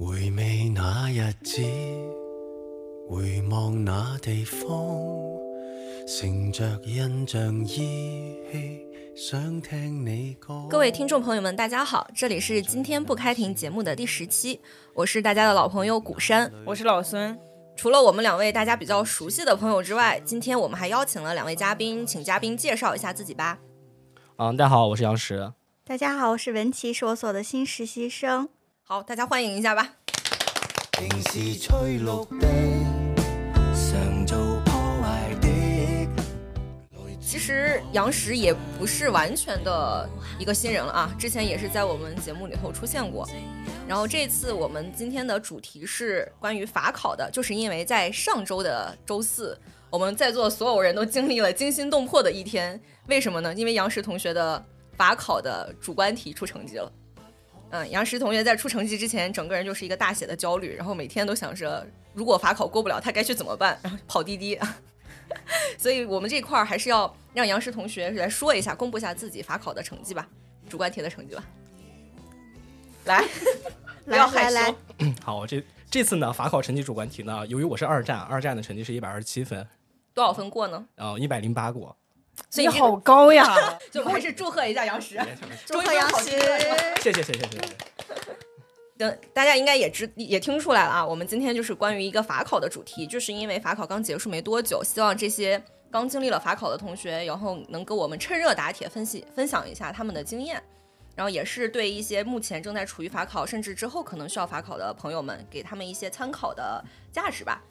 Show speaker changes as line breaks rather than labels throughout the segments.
回味那日子，回望那地方，乘着印象依稀，想听你讲。
各位听众朋友们，大家好，这里是今天不开庭节目的第十期，我是大家的老朋友古山。
我是老孙。
除了我们两位大家比较熟悉的朋友之外，今天我们还邀请了两位嘉宾，请嘉宾介绍一下自己吧。
嗯，大家好，我是杨石。
大家好，我是文琪，是我所的新实习生。
好，大家欢迎一下吧。
平时吹綠地，常做破坏的。
其实杨石也不是完全的一个新人了啊，之前也是在我们节目里头出现过。然后这次我们今天的主题是关于法考的，就是因为在上周的周四，我们在座所有人都经历了惊心动魄的一天。为什么呢？因为杨石同学的法考的主观题出成绩了。嗯，杨石同学在出成绩之前，整个人就是一个大写的焦虑，然后每天都想着，如果法考过不了，他该去怎么办？然后跑滴滴。所以我们这块儿还是要让杨石同学来说一下，公布一下自己法考的成绩吧，主观题的成绩吧。来，不要害羞。
好，我这这次呢，法考成绩主观题呢，由于我是二战，二战的成绩是一百二十七分，
多少分过呢？
然后一百零八过。
所以
你好高呀！
就我们还是祝贺一下杨石，
祝贺杨石。
谢谢谢谢谢谢。
等大家应该也知也听出来了啊，我们今天就是关于一个法考的主题，就是因为法考刚结束没多久，希望这些刚经历了法考的同学，然后能跟我们趁热打铁分析分享一下他们的经验，然后也是对一些目前正在处于法考，甚至之后可能需要法考的朋友们，给他们一些参考的价值吧。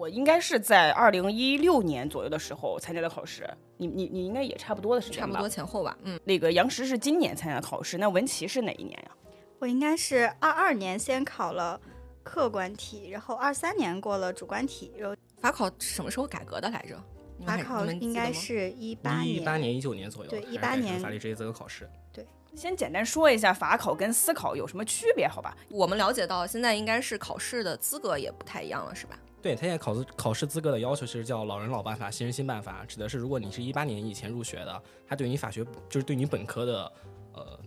我应该是在二零一六年左右的时候参加的考试，你你你应该也差不多的时间吧？
差不多前后吧，嗯，
那个杨石是今年参加的考试，那文琪是哪一年呀？
我应该是二二年先考了客观题，然后二三年过了主观题，然后
法考什么时候改革的来着？
法考应该是一八
一
年。
八年一九年左右
对
开始
18年
法律职业资格考试。
对先简单说一下法考跟司考有什么区别，好吧？
我们了解到现在应该是考试的资格也不太一样了，是吧？
对，他现在考试考试资格的要求其实叫“老人老办法，新人新办法”，指的是如果你是一八年以前入学的，他对你法学就是对你本科的呃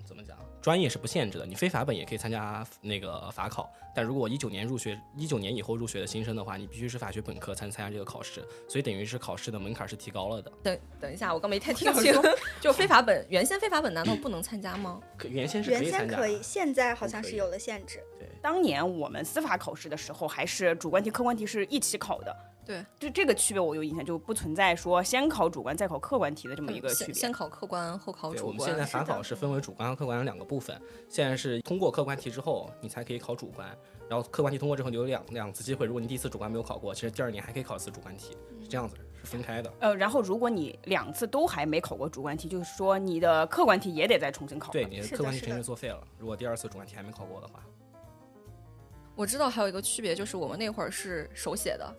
专业是不限制的，你非法本也可以参加那个法考。但如果一九年入学一九年以后入学的新生的话，你必须是法学本科才能参加这个考试，所以等于是考试的门槛是提高了的。
等等一下，我刚没太听清，就非法本原先非法本难道不能参加吗？
可原先是可
原
以参加的，
先可以，现在好像是有了限制。
对当年我们司法考试的时候，还是主观题、客观题是一起考的。
对，
就这个区别我有印象，就不存在说先考主观再考客观题的这么一个区别。
先先考客观，后考
对，
主
我们现在
观。
法考是分为主观和客观两个部分。现在是通过客观题之后，你才可以考主观，然后客观题通过之后，你有两两次机会。如果你第一次主观没有考过，其实第二年还可以考一次主观题，是这样子，是分开的。
呃，然后如果你两次都还没考过主观题，就是说你的客观题也得再重新考。
对，你的客观题成绩作废了。如果第二次主观题还没考过的话，
我知道还有一个区别，就是我们那会儿是手写的，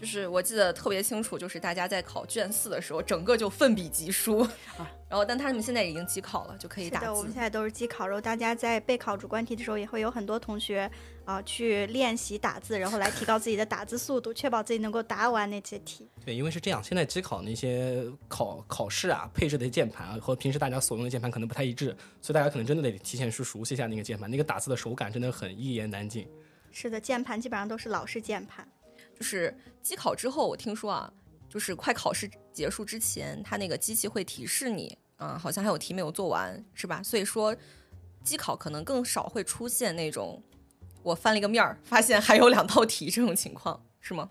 就是我记得特别清楚，就是大家在考卷四的时候，整个就奋笔疾书，啊 然后但他们现在已经机考了，就可以打
是的，我们现。在都是机考，然后大家在备考主观题的时候，也会有很多同学啊、去练习打字，然后来提高自己的打字速度，确保自己能够答完那些题。
对，因为是这样，现在机考那些考考试啊，配置的键盘啊，和平时大家所用的键盘可能不太一致，所以大家可能真的得提前去熟悉一下那个键盘，那个打字的手感真的很一言难尽。
是的，键盘基本上都是老式键盘。
就是机考之后，我听说啊，就是快考试结束之前，它那个机器会提示你，啊、好像还有题没有做完，是吧？所以说，机考可能更少会出现那种我翻了一个面儿，发现还有两道题这种情况，是吗？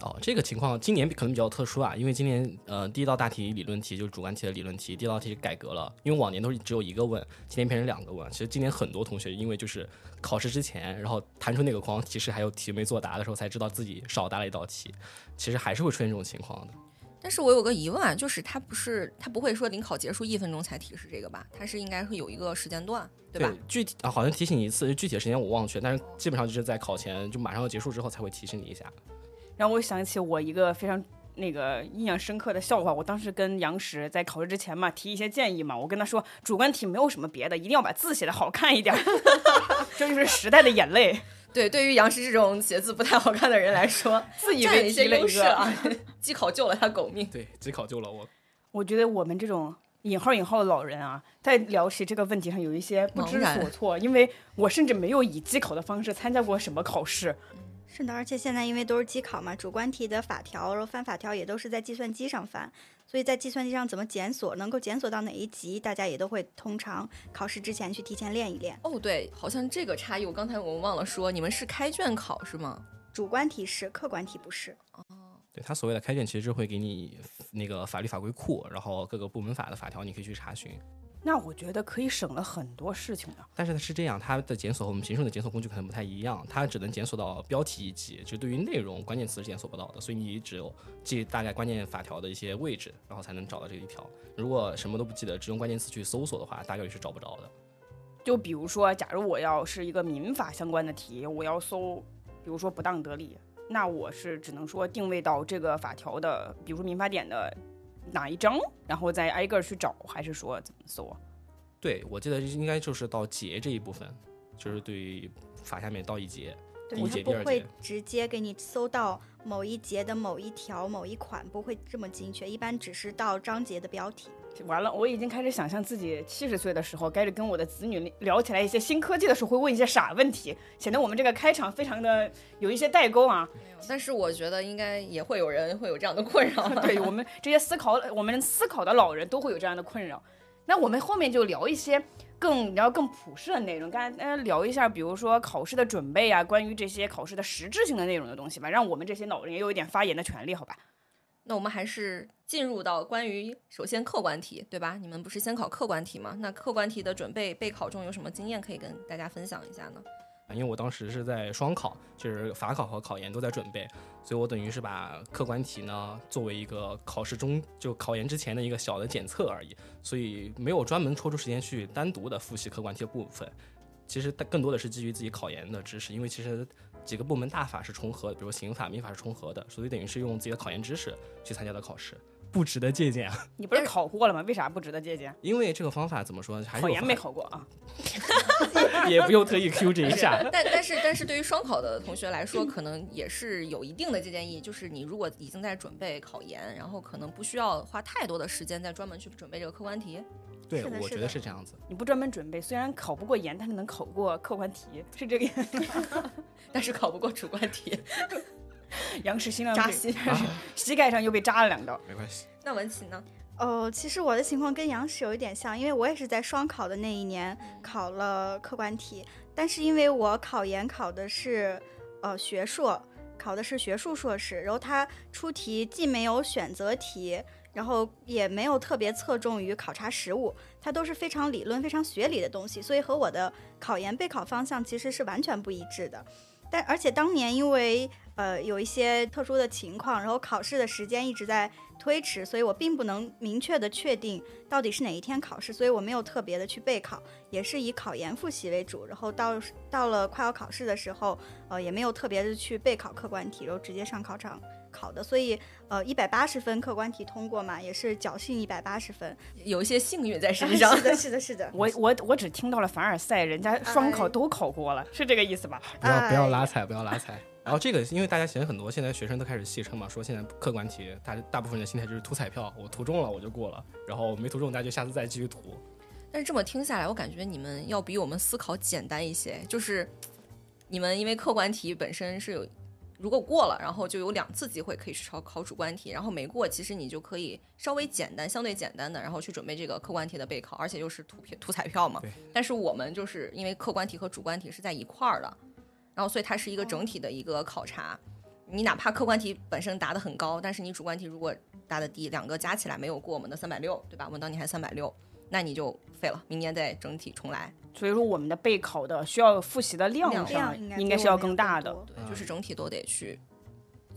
哦，这个情况今年可能比较特殊啊，因为今年呃第一道大题理论题就是主观题的理论题，第一道题改革了，因为往年都是只有一个问，今年变成两个问。其实今年很多同学因为就是考试之前，然后弹出那个框提示还有题没作答的时候，才知道自己少答了一道题，其实还是会出现这种情况的。
但是我有个疑问啊，就是他不是他不会说临考结束一分钟才提示这个吧？他是应该会有一个时间段，对吧？
具体啊好像提醒你一次，具体的时间我忘却，但是基本上就是在考前就马上要结束之后才会提示你一下。
让我想起我一个非常那个印象深刻的笑话。我当时跟杨石在考试之前嘛，提一些建议嘛，我跟他说，主观题没有什么别的，一定要把字写的好看一点儿，这就是时代的眼泪。
对，对于杨石这种写字不太好看的人来说，
自以为
一些优
提了一个
势啊，机考救了他狗命。
对，机考救了我。
我觉得我们这种引号引号的老人啊，在聊起这个问题上有一些不知所措，因为我甚至没有以机考的方式参加过什么考试。
是的，而且现在因为都是机考嘛，主观题的法条，然后翻法条也都是在计算机上翻，所以在计算机上怎么检索，能够检索到哪一级，大家也都会通常考试之前去提前练一练。
哦，对，好像这个差异，我刚才我们忘了说，你们是开卷考是吗？
主观题是，客观题不是。
哦对他所谓的开卷，其实是会给你那个法律法规库，然后各个部门法的法条你可以去查询。
那我觉得可以省了很多事情呢。
但是它是这样，它的检索和我们平时用的检索工具可能不太一样，它只能检索到标题一级，就对于内容关键词是检索不到的，所以你只有记大概关键法条的一些位置，然后才能找到这一条。如果什么都不记得，只用关键词去搜索的话，大概率是找不着的。
就比如说，假如我要是一个民法相关的题，我要搜，比如说不当得利，那我是只能说定位到这个法条的，比如说民法典的哪一张，然后再挨个去找，还是说怎么搜？
对，我记得应该就是到节这一部分，就是对于法下面到一节，第
对，
一
它不会
节第二节
直接给你搜到某一节的某一条、某一款，不会这么精确，一般只是到章节的标题。
完了，我已经开始想象自己七十岁的时候，该是跟我的子女聊起来一些新科技的时候，会问一些傻问题，显得我们这个开场非常的有一些代沟啊。
但是我觉得应该也会有人会有这样的困扰。
对我们这些思考，我们思考的老人都会有这样的困扰。那我们后面就聊一些更聊更普适的内容，刚才大家聊一下，比如说考试的准备啊，关于这些考试的实质性的内容的东西吧，让我们这些老人也有一点发言的权利，好吧？
那我们还是进入到关于首先客观题，对吧？你们不是先考客观题吗？那客观题的准备备考中有什么经验可以跟大家分享一下呢？
因为我当时是在双考，就是法考和考研都在准备，所以我等于是把客观题呢作为一个考试中就考研之前的一个小的检测而已，所以没有专门抽出时间去单独的复习客观题的部分。其实更多的是基于自己考研的知识，因为其实几个部门大法是重合的，比如刑法、民法是重合的，所以等于是用自己的考研知识去参加的考试，不值得借鉴啊。
你不是考过了吗？为啥不值得借鉴？
因为这个方法怎么说，还
考研没考过啊？
也不用特意 Q 这一下。
但但是但是对于双考的同学来说，可能也是有一定的借鉴意义。就是你如果已经在准备考研，然后可能不需要花太多的时间再专门去准备这个客观题。
对，我觉得
是
这样子。
你不专门准备，虽然考不过研，但是能考过客观题，是这个意思吗。
但是考不过主观题，
杨石心脏
扎心。
膝盖上又被扎了两刀。
没关系，
那文琪呢？
哦，其实我的情况跟杨史有一点像，因为我也是在双考的那一年考了客观题，但是因为我考研考的是呃学硕，考的是学术硕士，然后它出题既没有选择题，然后也没有特别侧重于考察实务，它都是非常理论、非常学理的东西，所以和我的考研备考方向其实是完全不一致的。但而且当年因为呃有一些特殊的情况，然后考试的时间一直在推迟，所以我并不能明确的确定到底是哪一天考试，所以我没有特别的去备考，也是以考研复习为主。然后到到了快要考试的时候，呃，也没有特别的去备考客观题，然后直接上考场考的。所以呃，一百八十分客观题通过嘛，也是侥幸一百八十分。
有一些幸运在身上
是。的，是的，是的。
我我我只听到了凡尔赛，人家双考
哎
都考过了，是这个意思吧？
不要不要
哎
拉踩，不要拉踩。然后这个，因为大家其实很多现在学生都开始戏称嘛，说现在客观题大大部分人的心态就是图彩票，我图中了我就过了，然后没图中大家就下次再继续图。
但是这么听下来，我感觉你们要比我们思考简单一些。就是你们因为客观题本身是有，如果过了，然后就有两次机会可以去考考主观题，然后没过，其实你就可以稍微简单、相对简单的，然后去准备这个客观题的备考，而且又是图片图彩票嘛。但是我们就是因为客观题和主观题是在一块儿的，然后所以它是一个整体的一个考察。你哪怕客观题本身答的很高，但是你主观题如果答的低，两个加起来没有过我们的三百六，对吧？文档你还三百六，那你就废了，明年再整体重来。
所以说我们的备考的需要复习的量
量
上
量应该
是要更大的。
对，就是整体都得去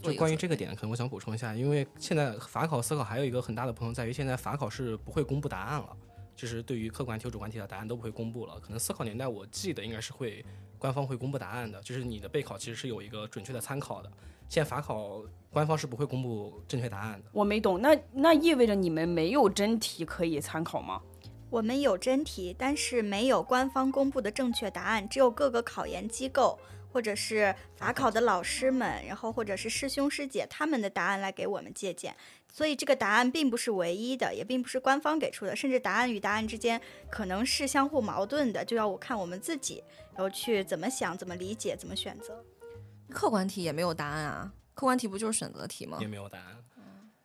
做
就关于这个点，可能我想补充一下，因为现在法考、司考还有一个很大的不同在于，现在法考是不会公布答案了，就是对于客观题和主观题的答案都不会公布了。可能思考年代我记得应该是会官方会公布答案的，就是你的备考其实是有一个准确的参考的。现在法考官方是不会公布正确答案的。
我没懂，那那意味着你们没有真题可以参考吗？
我们有真题，但是没有官方公布的正确答案，只有各个考研机构或者是法考的老师们，然后或者是师兄师姐他们的答案来给我们借鉴。所以这个答案并不是唯一的，也并不是官方给出的，甚至答案与答案之间可能是相互矛盾的，就要我看我们自己，然后去怎么想、怎么理解、怎么选择。
客观题也没有答案啊，客观题不就是选择题吗
也？没有答案。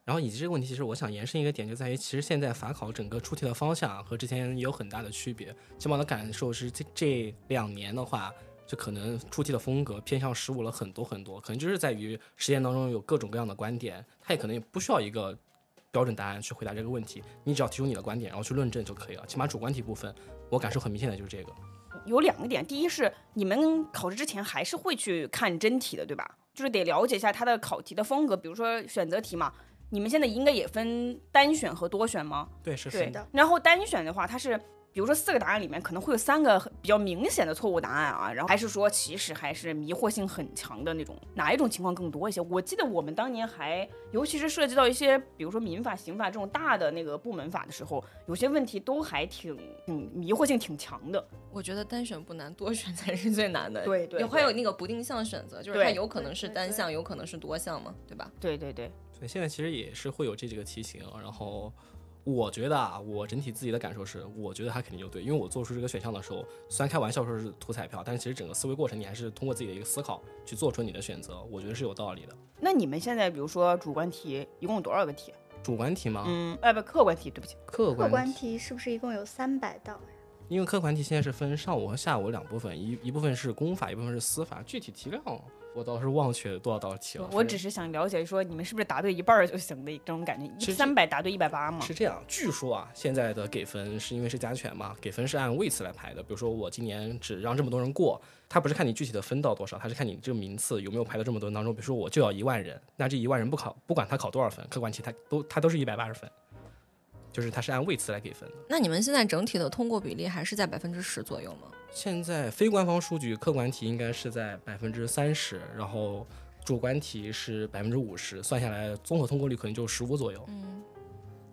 然后以及这个问题，其实我想延伸一个点，就在于其实现在法考整个出题的方向和之前也有很大的区别。起码我的感受是这这两年的话，就可能出题的风格偏向实务了很多很多，可能就是在于实验当中有各种各样的观点，它也可能也不需要一个标准答案去回答这个问题，你只要提出你的观点，然后去论证就可以了。起码主观题部分，我感受很明显的就是这个。
有两个点，第一是你们考试之前还是会去看真题的，对吧？就是得了解一下它的考题的风格，比如说选择题嘛，你们现在应该也分单选和多选吗？
对，是
的
然后单选的话，它是比如说四个答案里面可能会有三个比较明显的错误答案啊，然后还是说其实还是迷惑性很强的那种，哪一种情况更多一些？我记得我们当年还，尤其是涉及到一些比如说民法、刑法这种大的那个部门法的时候，有些问题都还挺嗯迷惑性挺强的。
我觉得单选不难，多选才是最难的。
对对
也会有那个不定向选择，就是它有可能是
对对对
单项，有可能是多项嘛，对吧？
对对对，
对，现在其实也是会有这几个题型，然后我觉得啊，我整体自己的感受是，我觉得他肯定就对，因为我做出这个选项的时候，虽然开玩笑说是图彩票，但是其实整个思维过程你还是通过自己的一个思考去做出你的选择，我觉得是有道理的。
那你们现在比如说主观题一共有多少个题？
主观题吗？
嗯，哎不，客观题，对不起。
客观
客观题是不是一共有三百道？
因为客观题现在是分上午和下午两部分，一一部分是公法，一部分是司法，具体题量我倒是忘却多少道题了。
我只是想了解说你们是不是答对一半儿就行的这种感觉，
是
三百答对一百八嘛？
是这样，据说啊，现在的给分是因为是加权嘛，给分是按位次来排的。比如说我今年只让这么多人过，他不是看你具体的分到多少，他是看你这个名次有没有排到这么多人当中。比如说我就要一万人，那这一万人不考，不管他考多少分，客观题他都他都是一百八十分，就是它是按位次来给分的。
那你们现在整体的通过比例还是在百分之十左右吗？
现在非官方数据，客观题应该是在百分之三十，然后主观题是百分之五十，算下来综合通过率可能就十五左右。
嗯，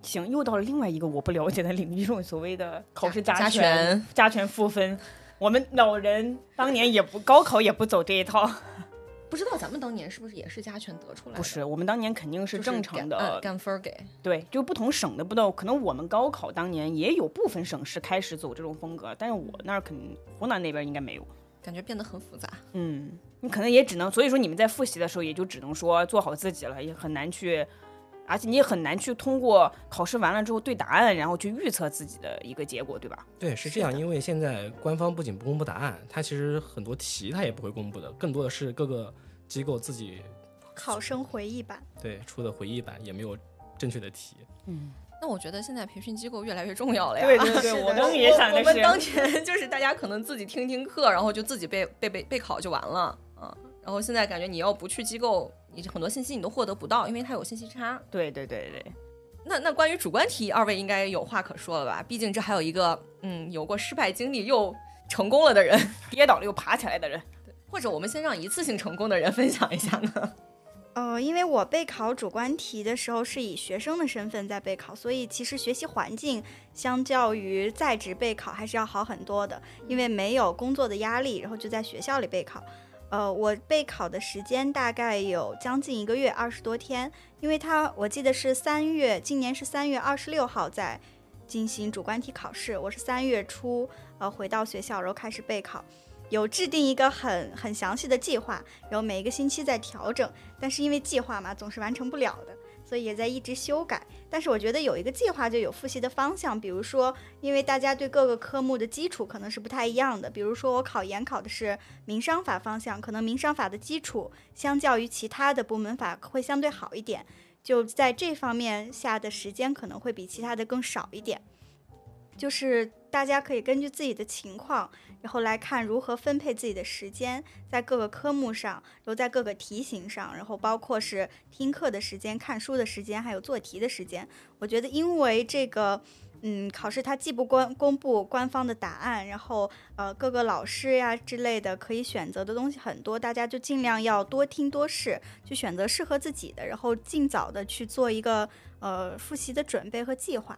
行，又到了另外一个我不了解的领域，这种所谓的考试
加
权、
权
加权赋分。我们老人当年也不高考也不走这一套，
不知道咱们当年是不是也是加权得出来的？
不是，我们当年肯定是正常的，
干分儿给。
对，就不同省的不都，可能我们高考当年也有部分省市开始走这种风格，但是我那儿肯湖南那边应该没有。
感觉变得很复杂。
嗯，你可能也只能，所以说你们在复习的时候，也就只能说做好自己了，也很难去，而且你也很难去通过考试完了之后对答案，然后去预测自己的一个结果，对吧？
对，是这样，因为现在官方不仅不公布答案，它其实很多题它也不会公布的，更多的是各个机构自己
考生回忆版。
对出的回忆版，也没有正确的题。
嗯，
那我觉得现在培训机构越来越重要了呀。
对对 对，我当时也想的
我们当
是，
年就是大家可能自己听听课，然后就自己背背背备考就完了嗯。然后现在感觉你要不去机构，你很多信息你都获得不到，因为它有信息差。
对对对对，
那那关于主观题，二位应该有话可说了吧？毕竟这还有一个嗯有过失败经历又成功了的人，
跌倒了又爬起来的人，
或者我们先让一次性成功的人分享一下呢？
呃，因为我备考主观题的时候是以学生的身份在备考，所以其实学习环境相较于在职备考还是要好很多的，因为没有工作的压力，然后就在学校里备考。呃，我备考的时间大概有将近一个月，二十多天，因为它我记得是三月，今年是三月二十六号在进行主观题考试，我是三月初呃回到学校，然后开始备考。有制定一个很很详细的计划，然后每一个星期在调整，但是因为计划嘛，总是完成不了的，所以也在一直修改。但是我觉得有一个计划就有复习的方向，比如说，因为大家对各个科目的基础可能是不太一样的，比如说我考研考的是民商法方向，可能民商法的基础相较于其他的部门法会相对好一点，就在这方面下的时间可能会比其他的更少一点。就是大家可以根据自己的情况，然后来看如何分配自己的时间，在各个科目上，然后在各个题型上，然后包括是听课的时间、看书的时间，还有做题的时间。我觉得，因为这个，嗯，考试它既不官公布官方的答案，然后呃各个老师呀之类的可以选择的东西很多，大家就尽量要多听多试，去选择适合自己的，然后尽早的去做一个呃复习的准备和计划。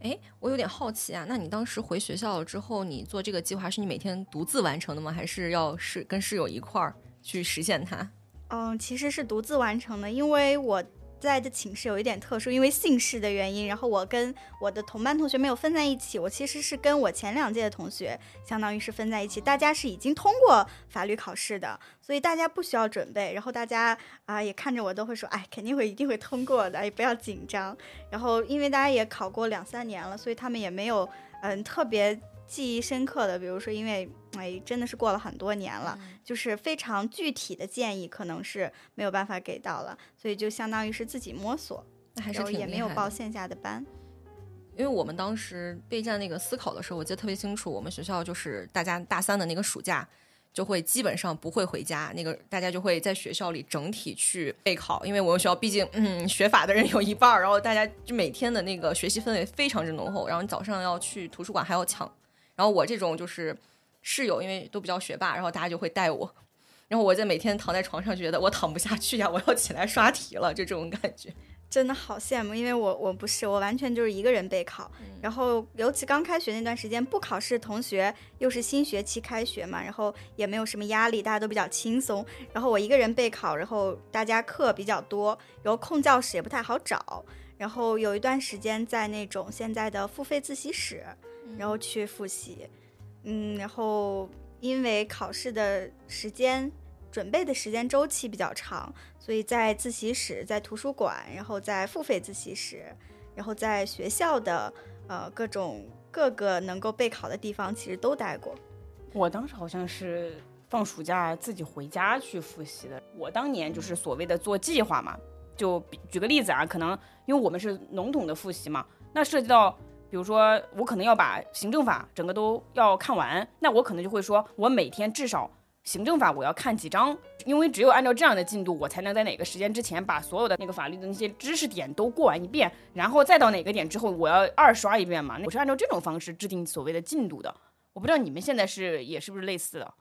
哎，我有点好奇啊，那你当时回学校了之后，你做这个计划是你每天独自完成的吗？还是要是跟室友一块儿去实现它？
嗯，其实是独自完成的，因为我在的寝室有一点特殊，因为姓氏的原因，然后我跟我的同班同学没有分在一起，我其实是跟我前两届的同学，相当于是分在一起，大家是已经通过法律考试的，所以大家不需要准备，然后大家啊、也看着我都会说，哎，肯定会一定会通过的，也不要紧张。然后因为大家也考过两三年了，所以他们也没有嗯特别记忆深刻的，比如说因为哎真的是过了很多年了。就是非常具体的建议，可能是没有办法给到了，所以就相当于是自己摸索，
那还是
也没有报线下的班。
因为我们当时备战那个思考的时候，我记得特别清楚，我们学校就是大家大三的那个暑假。就会基本上不会回家，那个大家就会在学校里整体去备考，因为我们学校毕竟嗯学法的人有一半儿，然后大家就每天的那个学习氛围非常之浓厚，然后你早上要去图书馆还要抢，然后我这种就是室友，因为都比较学霸，然后大家就会带我，然后我在每天躺在床上觉得我躺不下去呀，我要起来刷题了，就这种感觉。
真的好羡慕，因为我我不是，我完全就是一个人备考，然后尤其刚开学那段时间，不考试，同学又是新学期开学嘛，然后也没有什么压力，大家都比较轻松，然后我一个人备考，然后大家课比较多，然后空教室也不太好找，然后有一段时间在那种现在的付费自习室，然后去复习，嗯，然后因为考试的时间。准备的时间周期比较长，所以在自习室、在图书馆，然后在付费自习室，然后在学校的呃各种各个能够备考的地方，其实都待过。
我当时好像是放暑假自己回家去复习的。我当年就是所谓的做计划嘛，就举个例子啊，可能因为我们是笼统的复习嘛，那涉及到比如说我可能要把行政法整个都要看完，那我可能就会说，我每天至少。行政法我要看几章，因为只有按照这样的进度，我才能在哪个时间之前把所有的那个法律的那些知识点都过完一遍，然后再到哪个点之后，我要二刷一遍嘛。我是按照这种方式制定所谓的进度的。我不知道你们现在是也是不是类似的？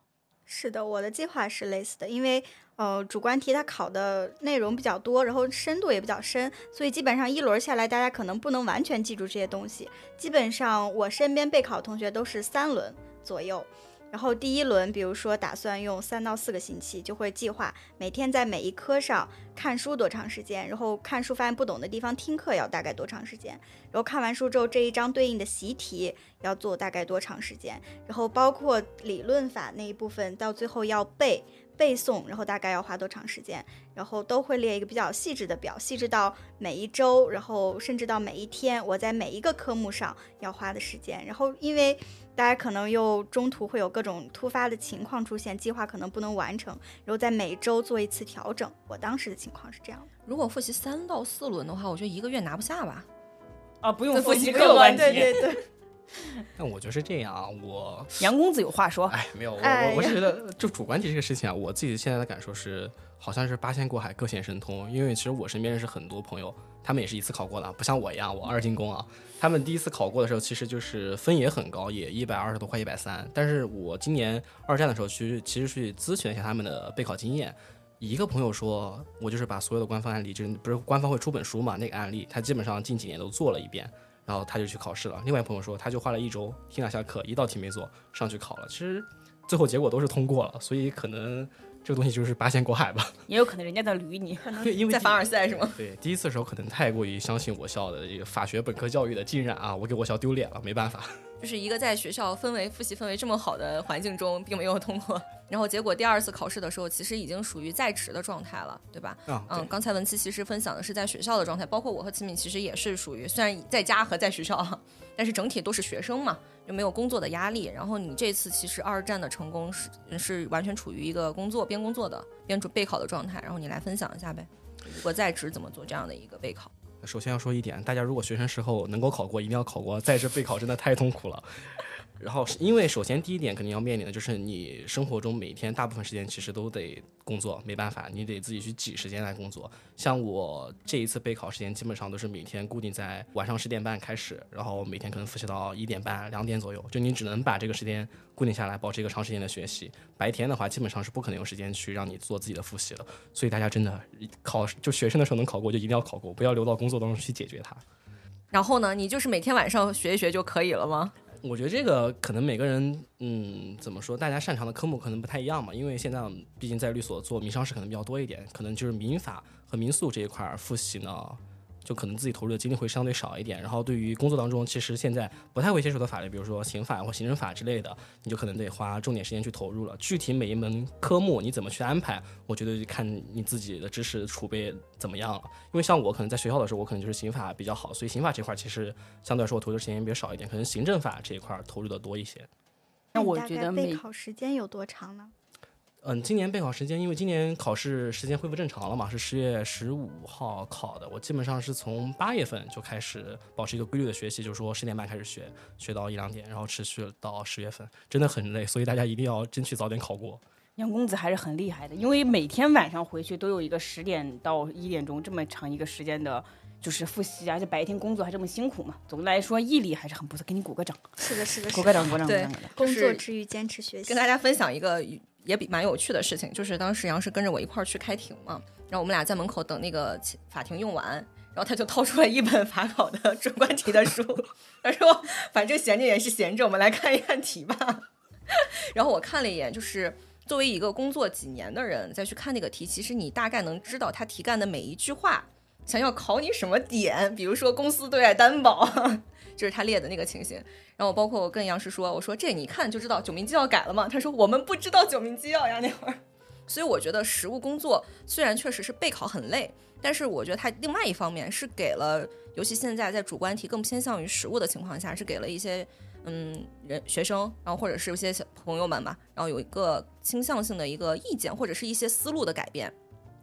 是的，我的计划是类似的，因为呃主观题它考的内容比较多，然后深度也比较深，所以基本上一轮下来，大家可能不能完全记住这些东西。基本上我身边备考同学都是三轮左右。然后第一轮，比如说打算用三到四个星期，就会计划每天在每一科上看书多长时间，然后看书发现不懂的地方听课要大概多长时间，然后看完书之后这一章对应的习题要做大概多长时间，然后包括理论法那一部分到最后要背背诵，然后大概要花多长时间，然后都会列一个比较细致的表，细致到每一周，然后甚至到每一天我在每一个科目上要花的时间，然后因为。大家可能又中途会有各种突发的情况出现，计划可能不能完成，然后在每周做一次调整。我当时的情况是这样的。
如果复习三到四轮的话，我觉得一个月拿不下吧。
啊，不用
复
习
客观
题。
对对对。
那我觉得是这样啊，我
杨公子有话说。
哎，没有，我
哎
我我是 觉得就主观题这个事情啊，我自己现在的感受是，好像是八仙过海，各显神通。因为其实我身边认识很多朋友，他们也是一次考过的，不像我一样，我二进宫啊。他们第一次考过的时候，其实就是分也很高，也一百二十多，快一百三。但是我今年二战的时候去，其实去咨询了一下他们的备考经验。一个朋友说，我就是把所有的官方案例，就是不是官方会出本书嘛，那个案例他基本上近几年都做了一遍，然后他就去考试了。另外一朋友说，他就花了一周听两下课，一道题没做，上去考了。其实最后结果都是通过了，所以可能这个东西就是八仙过海吧。
也有可能人家在捋你。
因为
在凡尔赛是吗？
对第一次的时候可能太过于相信我校的这个法学本科教育的浸染啊，我给我校丢脸了，没办法。
就是一个在学校氛围复习氛围这么好的环境中，并没有通过，然后结果第二次考试的时候，其实已经属于在职的状态了，对吧？嗯，刚才文琪其实分享的是在学校的状态，包括我和齐敏其实也是属于虽然在家和在学校，但是整体都是学生嘛，就没有工作的压力。然后你这次其实二战的成功是是完全处于一个工作边工作的边准备考的状态，然后你来分享一下呗，如果在职怎么做这样的一个备考？
首先要说一点，大家如果学生时候能够考过，一定要考过，在职备考真的太痛苦了。然后因为首先第一点肯定要面临的就是你生活中每天大部分时间其实都得工作，没办法，你得自己去挤时间来工作。像我这一次备考时间基本上都是每天固定在晚上十点半开始，然后每天可能复习到一点半、两点左右，就你只能把这个时间固定下来，保持一个长时间的学习。白天的话基本上是不可能有时间去让你做自己的复习了。所以大家真的考就学生的时候能考过就一定要考过，不要留到工作当中去解决它。
然后呢，你就是每天晚上学一学就可以了吗？
我觉得这个可能每个人，嗯，怎么说，大家擅长的科目可能不太一样嘛。因为现在毕竟在律所做民商事可能比较多一点，可能就是民法和民诉这一块儿复习呢，就可能自己投入的精力会相对少一点。然后对于工作当中，其实现在不太会接触的法律，比如说刑法或行政法之类的，你就可能得花重点时间去投入了。具体每一门科目你怎么去安排，我觉得就看你自己的知识储备怎么样了。因为像我可能在学校的时候，我可能就是刑法比较好，所以刑法这块儿其实相对来说我投入的时间也比较少一点，可能行政法这一块儿投入的多一些。
那我
大概
觉得
备考时间有多长呢？
嗯，今年备考时间，因为今年考试时间恢复正常了嘛，是十月十五号考的。我基本上是从八月份就开始保持一个规律的学习，就是说十点半开始学，学到一两点，然后持续到十月份，真的很累，所以大家一定要争取早点考过。
杨公子还是很厉害的，因为每天晚上回去都有一个十点到一点钟这么长一个时间的，就是复习，而且白天工作还这么辛苦嘛。总的来说，毅力还是很不错，给你鼓个掌，
是的，是的，
鼓个掌，鼓个掌，鼓
对
个掌。
工作之余坚持学习
跟，大家分享一个也比蛮有趣的事情，就是当时杨是跟着我一块儿去开庭嘛，然后我们俩在门口等那个法庭用完，然后他就掏出了一本法考的主观题的书，他说：“反正闲着也是闲着，我们来看一看题吧。”然后我看了一眼，就是作为一个工作几年的人再去看那个题，其实你大概能知道他题干的每一句话想要考你什么点，比如说公司对外担保，这是他列的那个情形。然后包括我跟杨师说，我说这你看就知道九民纪要改了嘛。他说我们不知道九民纪要呀那会儿。所以我觉得实务工作虽然确实是备考很累，但是我觉得它另外一方面是给了，尤其现在在主观题更偏向于实务的情况下，是给了一些嗯人学生，然后或者是有些小朋友们吧，然后有一个倾向性的一个意见或者是一些思路的改变。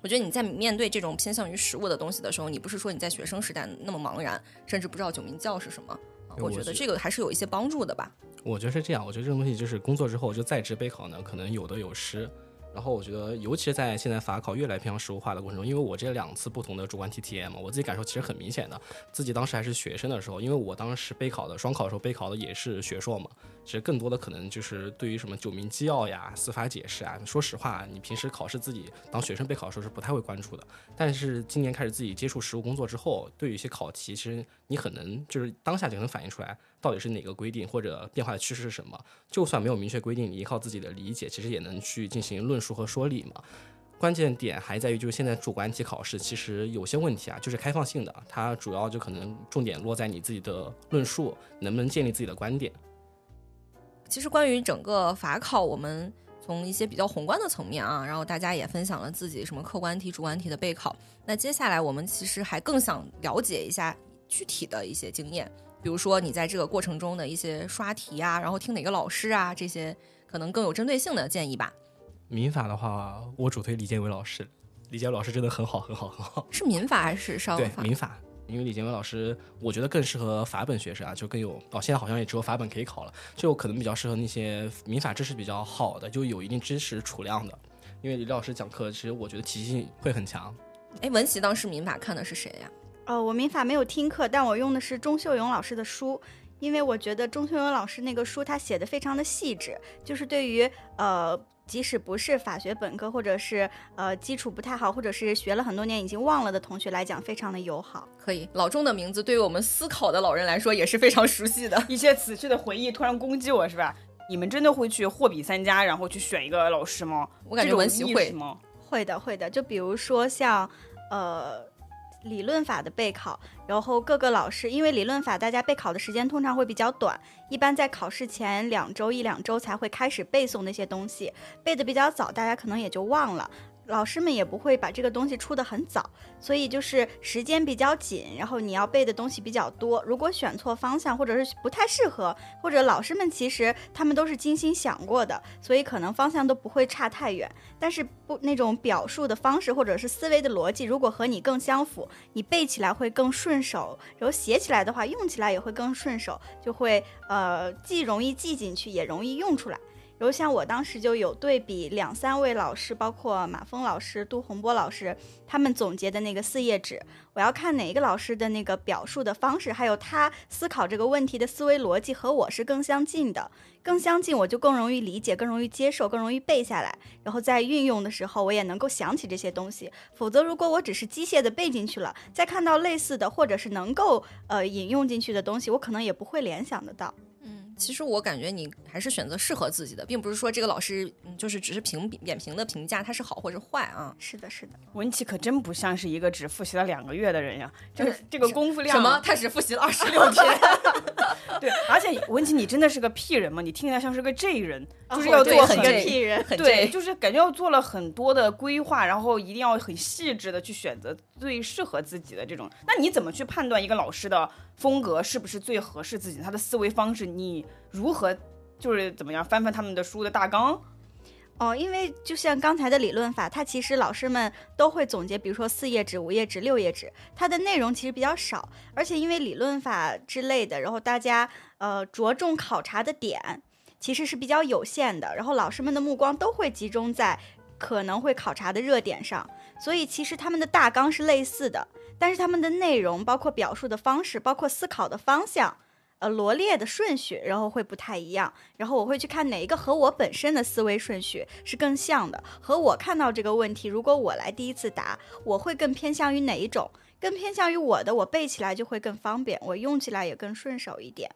我觉得你在面对这种偏向于食物的东西的时候，你不是说你在学生时代那么茫然，甚至不知道九民教是什么。啊我觉得这个还是有一些帮助的吧。
我觉得是这样，我觉得这种东西就是工作之后就在职备考呢，可能有得有失。然后我觉得，尤其是在现在法考越来越偏向实务化的过程中，因为我这两次不同的主观题体验嘛，我自己感受其实很明显的。自己当时还是学生的时候，因为我当时备考的双考的时候备考的也是学硕嘛，其实更多的可能就是对于什么九民纪要呀、司法解释啊，说实话，你平时考试自己当学生备考的时候是不太会关注的。但是今年开始自己接触实务工作之后，对于一些考题，其实你很能就是当下就能反映出来到底是哪个规定或者变化的趋势是什么。就算没有明确规定，你依靠自己的理解，其实也能去进行论述和说理嘛。关键点还在于，就是现在主观题考试其实有些问题啊，就是开放性的，它主要就可能重点落在你自己的论述，能不能建立自己的观点。
其实关于整个法考，我们从一些比较宏观的层面啊，然后大家也分享了自己什么客观题、主观题的备考。那接下来我们其实还更想了解一下具体的一些经验，比如说你在这个过程中的一些刷题啊，然后听哪个老师啊，这些可能更有针对性的建议吧。
民法的话，我主推李建伟老师，李建伟老师真的很好，很好，很好。
是民法还是商
对
法？
民法，因为李建伟老师，我觉得更适合法本学生啊，就更有哦，现在好像也只有法本可以考了，就可能比较适合那些民法知识比较好的，就有一定知识储量的。因为李老师讲课，其实我觉得体系性会很强。
哎，文琪当时民法看的是谁呀？
哦，我民法没有听课，但我用的是钟秀勇老师的书，因为我觉得钟秀勇老师那个书他写的非常的细致，就是对于呃。即使不是法学本科，或者是呃基础不太好，或者是学了很多年已经忘了的同学来讲，非常的友好。
可以，老钟的名字对于我们思考的老人来说也是非常熟悉的。
一些死去的回忆突然攻击我，是吧？你们真的会去货比三家，然后去选一个老师吗？
我感觉文琪会
吗？
会的，会的。就比如说像呃理论法的备考，然后各个老师，因为理论法大家备考的时间通常会比较短，一般在考试前两周一两周才会开始背诵那些东西，背的比较早，大家可能也就忘了。老师们也不会把这个东西出得很早，所以就是时间比较紧，然后你要背的东西比较多。如果选错方向，或者是不太适合，或者老师们其实他们都是精心想过的，所以可能方向都不会差太远。但是不那种表述的方式或者是思维的逻辑，如果和你更相符，你背起来会更顺手，然后写起来的话，用起来也会更顺手，就会呃既容易记进去，也容易用出来。比如像我当时就有对比两三位老师，包括马峰老师、杜洪波老师，他们总结的那个四页纸，我要看哪一个老师的那个表述的方式，还有他思考这个问题的思维逻辑和我是更相近的，更相近我就更容易理解、更容易接受、更容易背下来，然后在运用的时候我也能够想起这些东西。否则，如果我只是机械的背进去了，再看到类似的或者是能够呃引用进去的东西，我可能也不会联想得到。
其实我感觉你还是选择适合自己的，并不是说这个老师嗯就是只是评扁平的评价他是好或者坏啊。
是的，是的。
文琪可真不像是一个只复习了两个月的人呀，这个这个功夫量
什么？他只复习了二十六 天？
对，而且文琪你真的是个屁人吗？你听起来像是个 J 人，就是
哦
要做很
个屁人，
对，就是感觉要做了很多的规划，然后一定要很细致的去选择最适合自己的这种。那你怎么去判断一个老师的风格是不是最合适自己？他的思维方式，你如何就是怎么样翻翻他们的书的大纲？
哦，因为就像刚才的理论法，它其实老师们都会总结，比如说四页纸、五页纸、六页纸，它的内容其实比较少，而且因为理论法之类的，然后大家呃着重考察的点其实是比较有限的，然后老师们的目光都会集中在可能会考察的热点上，所以其实他们的大纲是类似的，但是他们的内容，包括表述的方式，包括思考的方向。呃，罗列的顺序，然后会不太一样。然后我会去看哪一个和我本身的思维顺序是更像的，和我看到这个问题，如果我来第一次答，我会更偏向于哪一种？更偏向于我的，我背起来就会更方便，我用起来也更顺手一点。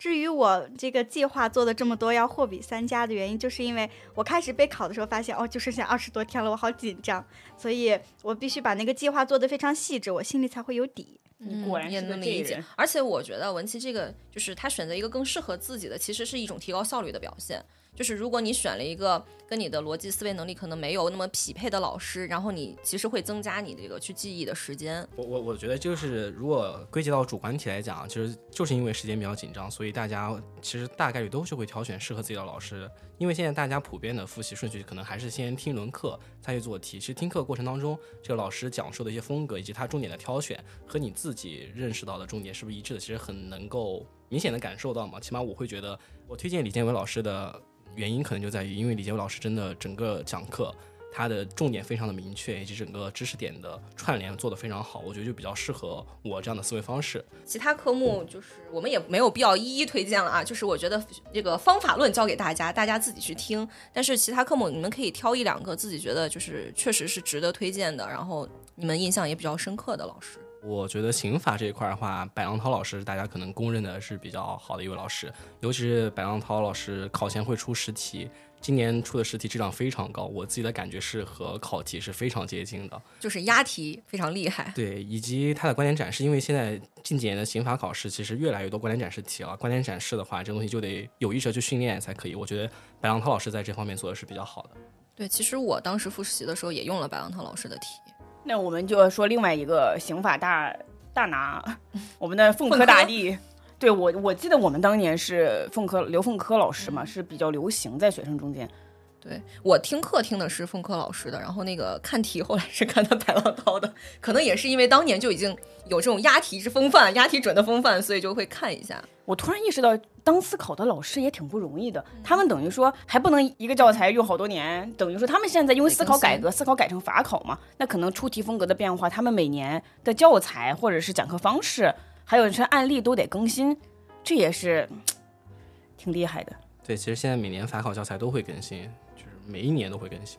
至于我这个计划做的这么多要货比三家的原因，就是因为我开始备考的时候发现，哦，就剩下二十多天了，我好紧张，所以我必须把那个计划做得非常细致，我心里才会有底。
你果然
嗯也
是个
能理解
人。
而且我觉得文琪这个就是他选择一个更适合自己的，其实是一种提高效率的表现。就是如果你选了一个跟你的逻辑思维能力可能没有那么匹配的老师，然后你其实会增加你这个去记忆的时间。
我我我觉得就是，如果归结到主观题来讲，其实就是因为时间比较紧张，所以大家其实大概率都是会挑选适合自己的老师。因为现在大家普遍的复习顺序可能还是先听一轮课，再去做题。其实听课过程当中，这个老师讲述的一些风格以及他重点的挑选和你自己认识到的重点是不是一致的，其实很能够明显的感受到嘛。起码我会觉得，我推荐李建伟老师的原因可能就在于，因为李建伟老师真的整个讲课。他的重点非常的明确，以及整个知识点的串联做得非常好，我觉得就比较适合我这样的思维方式。
其他科目就是我们也没有必要一一推荐了啊，就是我觉得这个方法论教给大家，大家自己去听。但是其他科目你们可以挑一两个自己觉得就是确实是值得推荐的，然后你们印象也比较深刻的老师。
我觉得刑法这一块的话，白杨涛老师大家可能公认的是比较好的一位老师，尤其是白杨涛老师考前会出实题，今年出的实题质量非常高，我自己的感觉是和考题是非常接近的。
就是押题非常厉害，
对，以及他的观点展示，因为现在近几年的刑法考试其实越来越多观点展示题了，观点展示的话，这东西就得有意识地去训练才可以。我觉得白杨涛老师在这方面做的是比较好的。
对，其实我当时复习的时候也用了白杨涛老师的题。
那我们就要说另外一个刑法大大拿，我们的凤科大帝。对我，我记得我们当年是凤科刘凤科老师嘛，是比较流行在学生中间。
对我听课听的是凤科老师的，然后那个看题后来是看的白浪涛的，可能也是因为当年就已经有这种押题之风范、押题准的风范，所以就会看一下。
我突然意识到，当思考的老师也挺不容易的。他们等于说还不能一个教材用好多年，等于说他们现在因为思考改革，思考改成法考嘛，那可能出题风格的变化，他们每年的教材或者是讲课方式，还有些案例都得更新，这也是嗯挺厉害的。
对，其实现在每年法考教材都会更新，就是每一年都会更新。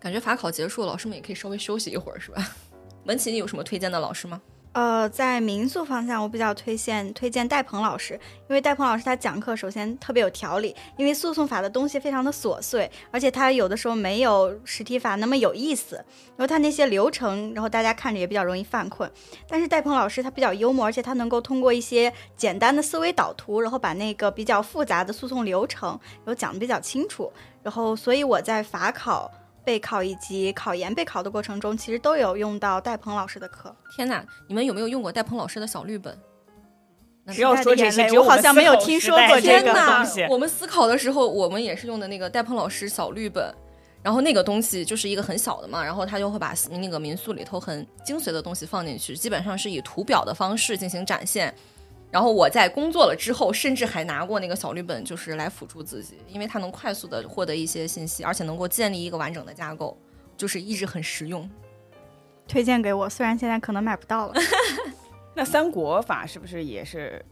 感觉法考结束，老师们也可以稍微休息一会儿，是吧？文琪，你有什么推荐的老师吗？
呃，在民宿方向，我比较推荐推荐戴鹏老师，因为戴鹏老师他讲课首先特别有条理，因为诉讼法的东西非常的琐碎，而且他有的时候没有实体法那么有意思，然后他那些流程，然后大家看着也比较容易犯困。但是戴鹏老师他比较幽默，而且他能够通过一些简单的思维导图，然后把那个比较复杂的诉讼流程，然后讲得比较清楚。然后，所以我在法考。备考以及考研备考的过程中，其实都有用到戴鹏老师的课。
天哪，你们有没有用过戴鹏老师的小绿本？
不要说这些，
我好像没有听说过这个
天哪
东西！
我们思考的时候，我们也是用的那个戴鹏老师小绿本，然后那个东西就是一个很小的嘛，然后他就会把那个民宿里头很精髓的东西放进去，基本上是以图表的方式进行展现。然后我在工作了之后，甚至还拿过那个小绿本，就是来辅助自己，因为它能快速的获得一些信息，而且能够建立一个完整的架构，就是一直很实用。
推荐给我，虽然现在可能买不到了。
那三国法是不是也是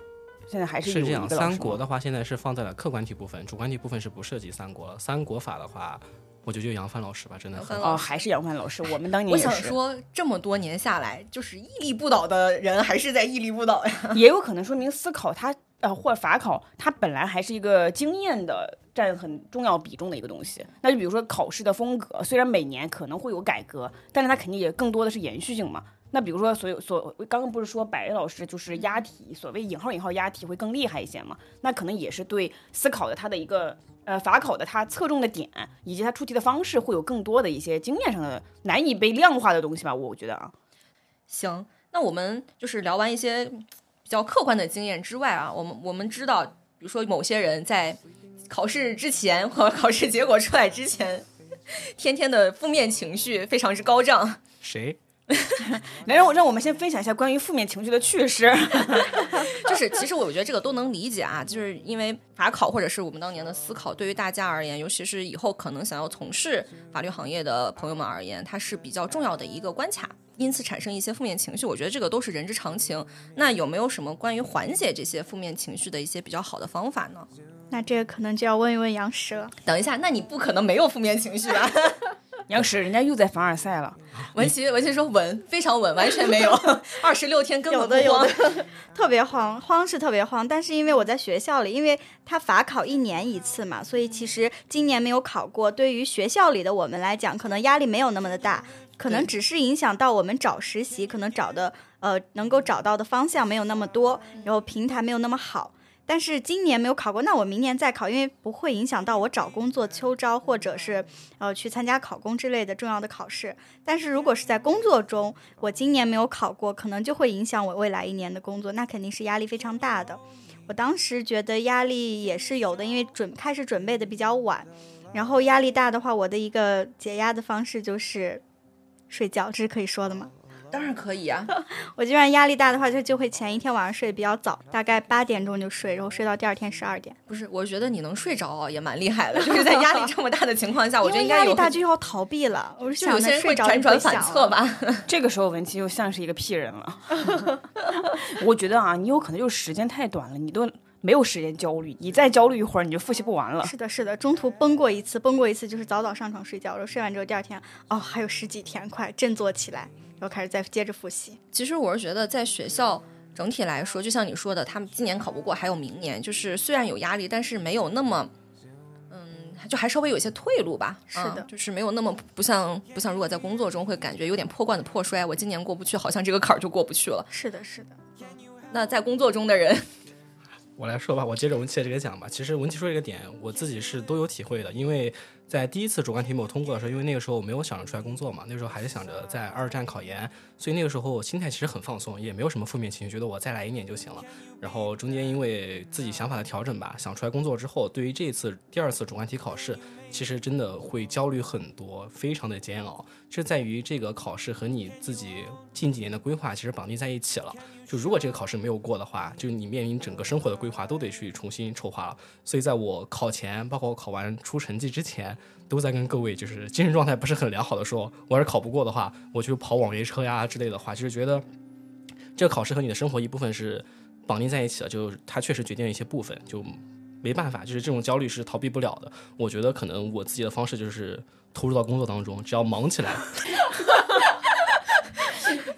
现在还是有
是这样，三国的话现在是放在了客观题部分，主观题部分是不涉及三国了。三国法的话，我觉得就杨帆老师吧，真的很
哦，
杨帆老师
还是杨帆老师，我们当年
我
也是，
想说，这么多年下来，就是屹立不倒的人还是在屹立不倒呀。
也有可能说明思考它呃或者法考它本来还是一个经验的占很重要比重的一个东西。那就比如说考试的风格，虽然每年可能会有改革，但是它肯定也更多的是延续性嘛。那比如说，所有所刚刚不是说百位老师就是押题，所谓引号引号押题会更厉害一些嘛？那可能也是对思考的它的一个呃法考的它侧重的点，以及它出题的方式会有更多的一些经验上的难以被量化的东西吧？我觉得啊，
行，那我们就是聊完一些比较客观的经验之外啊，我们我们知道，比如说某些人在考试之前和考试结果出来之前，天天的负面情绪非常之高涨。
谁？
来让我让我们先分享一下关于负面情绪的趣事。
就是其实我觉得这个都能理解啊，就是因为法考或者是我们当年的思考，对于大家而言，尤其是以后可能想要从事法律行业的朋友们而言，它是比较重要的一个关卡，因此产生一些负面情绪，我觉得这个都是人之常情。那有没有什么关于缓解这些负面情绪的一些比较好的方法呢？
那这个可能就要问一问杨石了。
等一下，那你不可能没有负面情绪吧？
杨石，人家又在凡尔赛了。
文琪，文琪说稳，非常稳，完全没有，二十六天根本不慌。
的，特别慌，慌是特别慌。但是因为我在学校里，因为他法考一年一次嘛，所以其实今年没有考过。对于学校里的我们来讲，可能压力没有那么的大，可能只是影响到我们找实习，可能找的呃能够找到的方向没有那么多，然后平台没有那么好。但是今年没有考过，那我明年再考，因为不会影响到我找工作、秋招或者是呃去参加考公之类的重要的考试。但是如果是在工作中，我今年没有考过，可能就会影响我未来一年的工作，那肯定是压力非常大的。我当时觉得压力也是有的，因为准开始准备的比较晚，然后压力大的话，我的一个解压的方式就是睡觉，这是可以说的吗？
当然可以啊，
我基本上压力大的话，就就会前一天晚上睡得比较早，大概八点钟就睡，然后睡到第二天十二点。
不是，我觉得你能睡着啊也蛮厉害的，就是在压力 这么大的情况下，我觉得
压力
应该有很
大就要逃避了，我是
就有
想着
些人会
睡着
辗转反。侧吧。
这个时候文琪又像是一个屁人了。我觉得啊，你有可能就是时间太短了，你都没有时间焦虑，你再焦虑一会儿你就复习不完了。
是的，是的，中途崩过一次，崩过一次就是早早上床睡觉，然后睡完之后第二天，哦，还有十几天，快振作起来，然后开始再接着复习。
其实我是觉得，在学校整体来说，就像你说的，他们今年考不过，还有明年，就是虽然有压力，但是没有那么，嗯，就还稍微有一些退路吧。
是的
嗯就是没有那么不像不像如果在工作中会感觉有点破罐子破摔，我今年过不去，好像这个坎儿就过不去了。
是的，是的，
那在工作中的人，
我来说吧，我接着文琪的这个讲吧。其实文琪说这个点，我自己是都有体会的。因为在第一次主观题目我通过的时候，因为那个时候我没有想着出来工作嘛，那时候还是想着在二战考研，所以那个时候我心态其实很放松，也没有什么负面情绪，觉得我再来一年就行了。然后中间因为自己想法的调整吧，想出来工作之后，对于这一次第二次主观题考试，其实真的会焦虑很多，非常的煎熬。这在于这个考试和你自己近几年的规划其实绑定在一起了。就如果这个考试没有过的话，就你面临整个生活的规划都得去重新筹划了。所以在我考前，包括我考完出成绩之前，都在跟各位就是精神状态不是很良好的说，我要是考不过的话，我就跑网约车呀之类的话，就是觉得这个考试和你的生活一部分是绑定在一起的，就它确实决定了一些部分，就没办法，就是这种焦虑是逃避不了的。我觉得可能我自己的方式就是投入到工作当中，只要忙起来，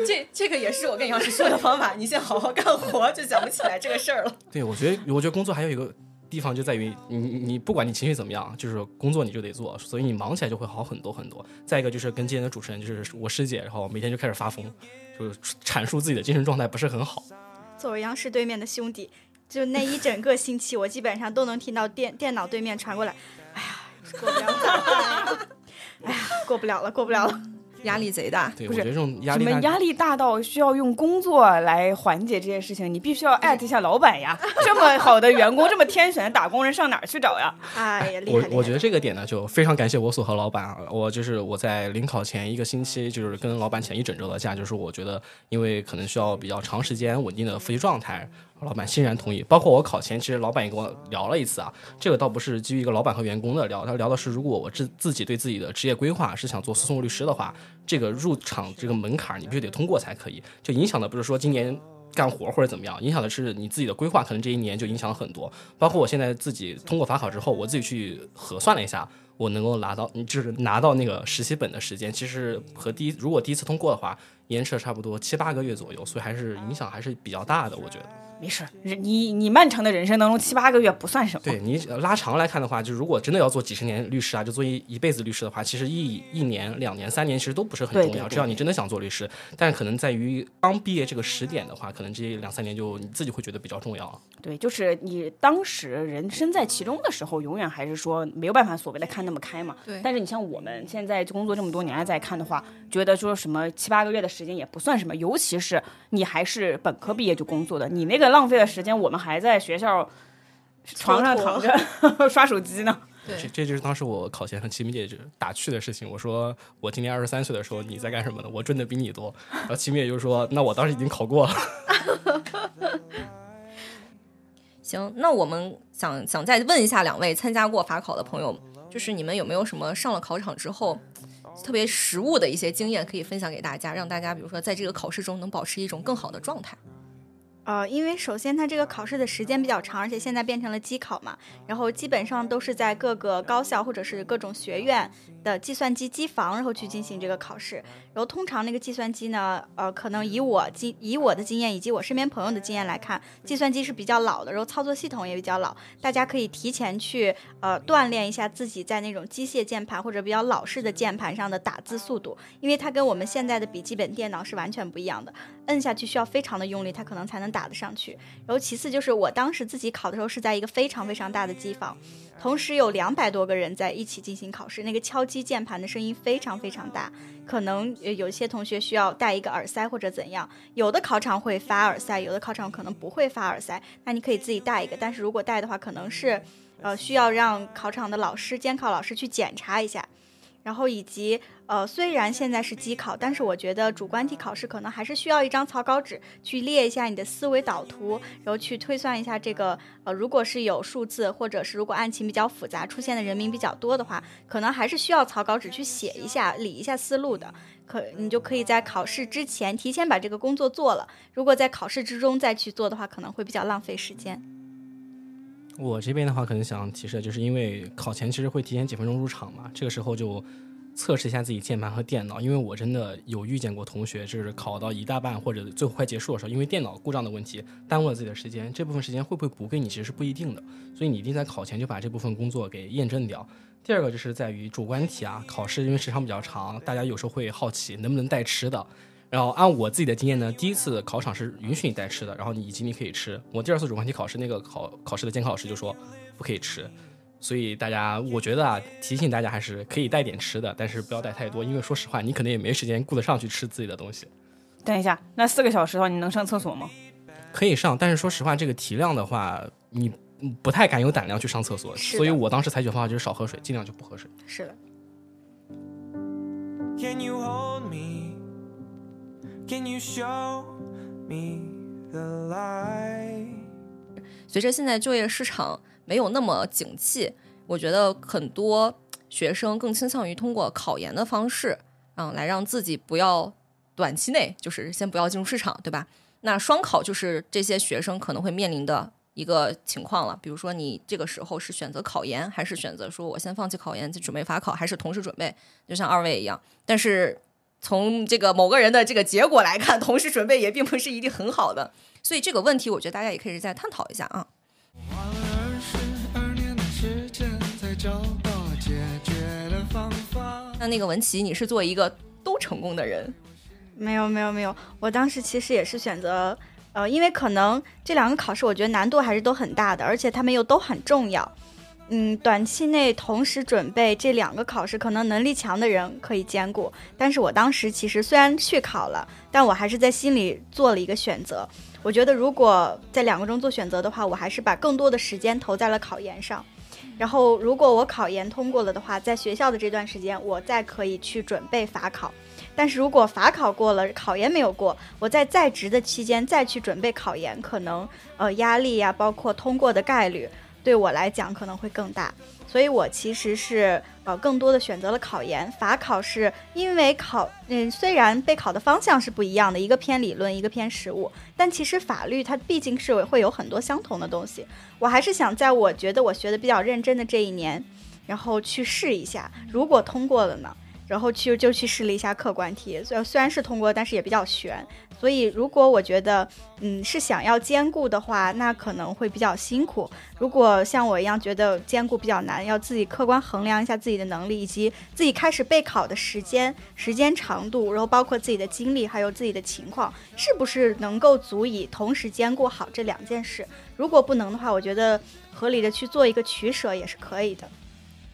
这这个也是我跟杨石说的方法，你先好好干活，就想不起来这个事儿了。
对，我觉得，我觉得工作还有一个地方就在于你，你你不管你情绪怎么样，就是工作你就得做，所以你忙起来就会好很多很多。再一个就是跟今天的主持人，就是我师姐，然后每天就开始发疯，就是阐述自己的精神状态不是很好。
作为央视对面的兄弟，就那一整个星期，我基本上都能听到电电脑对面传过来，哎呀，过不了？哎呀，过不了了，过不了了。
压力贼大，
对，
不是
我觉得这种压力大，
么压力大到需要用工作来缓解这件事情？你必须要艾特一下老板呀！这么好的员工，这么天选的打工人，上哪儿去找呀？
哎呀，厉害厉害！
我我觉得这个点呢，就非常感谢我所和老板啊。我就是我在临考前一个星期，就是跟老板请一整周的假，就是我觉得因为可能需要比较长时间稳定的复习状态，老板欣然同意。包括我考前，其实老板也跟我聊了一次啊，这个倒不是基于一个老板和员工的聊，他聊的是如果我自自己对自己的职业规划是想做诉讼律师的话，这个入场这个门槛你必须得通过才可以。就影响的不是说今年干活或者怎么样，影响的是你自己的规划，可能这一年就影响了很多。包括我现在自己通过法考之后，我自己去核算了一下。我能够拿到，就是拿到那个实习本的时间，其实和第一，如果第一次通过的话，延迟了差不多七八个月左右，所以还是影响还是比较大的，我觉得。
没事，你你漫长的人生当中七八个月不算什么。
对你拉长来看的话，就如果真的要做几十年律师啊，就做一一辈子律师的话，其实一一年、两年、三年其实都不是很重要，只要你真的想做律师。但可能在于刚毕业这个时点的话，可能这两三年就你自己会觉得比较重要。
对，就是你当时人身在其中的时候，永远还是说没有办法所谓的看那么开嘛。
对。
但是你像我们现在工作这么多年再看的话，觉得说什么七八个月的时间也不算什么，尤其是你还是本科毕业就工作的，你那个浪费的时间我。我们还在学校床上躺着 刷手机呢。
这这就是当时我考前和齐明姐打趣的事情。我说我今年二十三岁的时候你在干什么呢？我赚的比你多。然后齐明姐就说：“那我当时已经考过了。”
行，那我们想想再问一下两位参加过法考的朋友，就是你们有没有什么上了考场之后特别实务的一些经验可以分享给大家，让大家比如说在这个考试中能保持一种更好的状态？
呃，因为首先它这个考试的时间比较长，而且现在变成了机考嘛，然后基本上都是在各个高校或者是各种学院的计算机机房，然后去进行这个考试。然后通常那个计算机呢，呃，可能以我经以我的经验以及我身边朋友的经验来看，计算机是比较老的，然后操作系统也比较老，大家可以提前去呃锻炼一下自己在那种机械键盘或者比较老式的键盘上的打字速度，因为它跟我们现在的笔记本电脑是完全不一样的，摁下去需要非常的用力，它可能才能。打得上去，然后其次就是我当时自己考的时候是在一个非常非常大的机房，同时有两百多个人在一起进行考试，那个敲击键盘的声音非常非常大，可能有些同学需要带一个耳塞或者怎样，有的考场会发耳塞，有的考场可能不会发耳塞，那你可以自己带一个，但是如果带的话，可能是呃需要让考场的老师监考老师去检查一下。然后以及呃，虽然现在是机考，但是我觉得主观题考试可能还是需要一张草稿纸去列一下你的思维导图，然后去推算一下这个呃，如果是有数字，或者是如果案情比较复杂，出现的人名比较多的话，可能还是需要草稿纸去写一下、理一下思路的。可你就可以在考试之前提前把这个工作做了，如果在考试之中再去做的话，可能会比较浪费时间。
我这边的话，可能想提示的就是，因为考前其实会提前几分钟入场嘛，这个时候就测试一下自己键盘和电脑。因为我真的有遇见过同学，就是考到一大半或者最后快结束的时候，因为电脑故障的问题耽误了自己的时间，这部分时间会不会补给你，其实是不一定的。所以你一定在考前就把这部分工作给验证掉。第二个就是在于主观题啊，考试因为时长比较长，大家有时候会好奇能不能带吃的。然后按我自己的经验呢，第一次考场是允许你带吃的，然后你以及你可以吃。我第二次主观题考试，那个考考试的监考老师就说不可以吃，所以大家我觉得啊，提醒大家还是可以带点吃的，但是不要带太多，因为说实话，你可能也没时间顾得上去吃自己的东西。
等一下，那四个小时的话，你能上厕所吗？
可以上，但是说实话，这个体量的话，你不太敢有胆量去上厕所，所以我当时采取的方法就是少喝水，尽量就不喝水。
是的。
Can you Can you show me the light？随着现在就业市场没有那么景气，我觉得很多学生更倾向于通过考研的方式，嗯，来让自己不要短期内就是先不要进入市场，对吧？那双考就是这些学生可能会面临的一个情况了。比如说，你这个时候是选择考研，还是选择说我先放弃考研，再准备法考，还是同时准备？就像二位一样，但是。从这个某个人的这个结果来看，同时准备也并不是一定很好的，所以这个问题我觉得大家也可以再探讨一下啊。那那个文琪，你是做一个都成功的人？
没有没有没有，我当时其实也是选择，呃，因为可能这两个考试我觉得难度还是都很大的，而且他们又都很重要。嗯，短期内同时准备这两个考试，可能能力强的人可以兼顾。但是我当时其实虽然去考了，但我还是在心里做了一个选择。我觉得如果在两个中做选择的话，我还是把更多的时间投在了考研上。然后如果我考研通过了的话，在学校的这段时间，我再可以去准备法考。但是如果法考过了，考研没有过，我在在职的期间再去准备考研，可能呃压力呀，包括通过的概率，对我来讲可能会更大。所以我其实是呃更多的选择了考研，法考是因为考嗯虽然备考的方向是不一样的，一个偏理论，一个偏实务，但其实法律它毕竟是会有很多相同的东西。我还是想在我觉得我学的比较认真的这一年，然后去试一下，如果通过了呢？然后去就去试了一下客观题，虽然虽然是通过，但是也比较悬。所以如果我觉得，嗯，是想要兼顾的话，那可能会比较辛苦。如果像我一样觉得兼顾比较难，要自己客观衡量一下自己的能力，以及自己开始备考的时间、时间长度，然后包括自己的精力，还有自己的情况，是不是能够足以同时兼顾好这两件事？如果不能的话，我觉得合理的去做一个取舍也是可以的。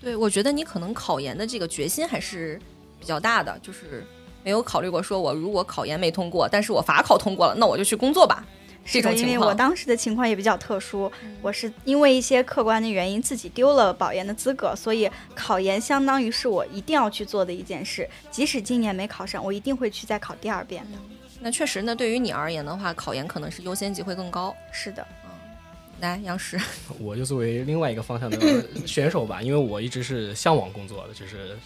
对，我觉得你可能考研的这个决心还是比较大的，就是没有考虑过说我如果考研没通过，但是我法考通过了，那我就去工作吧。这种
因为
情况，
我当时的情况也比较特殊，我是因为一些客观的原因自己丢了保研的资格，所以考研相当于是我一定要去做的一件事。即使今年没考上，我一定会去再考第二遍的。
那确实呢，对于你而言的话，考研可能是优先级会更高。
是的，
来，杨石，
我就作为另外一个方向的选手吧，因为我一直是向往工作的，就是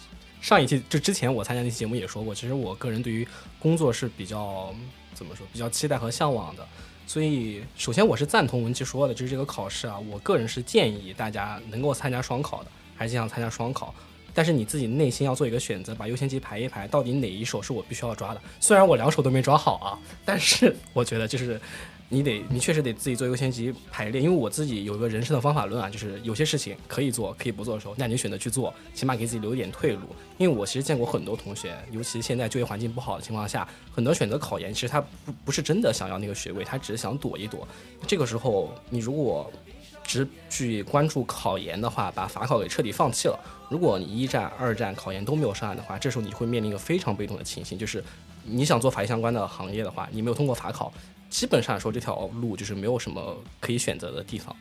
上一期就之前我参加那期节目也说过，其实我个人对于工作是比较怎么说，比较期待和向往的。所以，首先我是赞同文琪说的，就是这个考试啊，我个人是建议大家能够参加双考的，还是尽量参加双考。但是你自己内心要做一个选择，把优先级排一排，到底哪一手是我必须要抓的？虽然我两手都没抓好啊，但是我觉得就是你得，你确实得自己做优先级排列。因为我自己有一个人生的方法论啊，就是有些事情可以做，可以不做的时候，那你选择去做，起码给自己留一点退路。因为我其实见过很多同学，尤其现在就业环境不好的情况下，很多选择考研，其实他不不是真的想要那个学位，他只是想躲一躲。这个时候，你如果只去关注考研的话，把法考给彻底放弃了。如果你一战、二战考研都没有上岸的话，这时候你会面临一个非常被动的情形，就是你想做法律相关的行业的话，你没有通过法考，基本上说这条路就是没有什么可以选择的地方。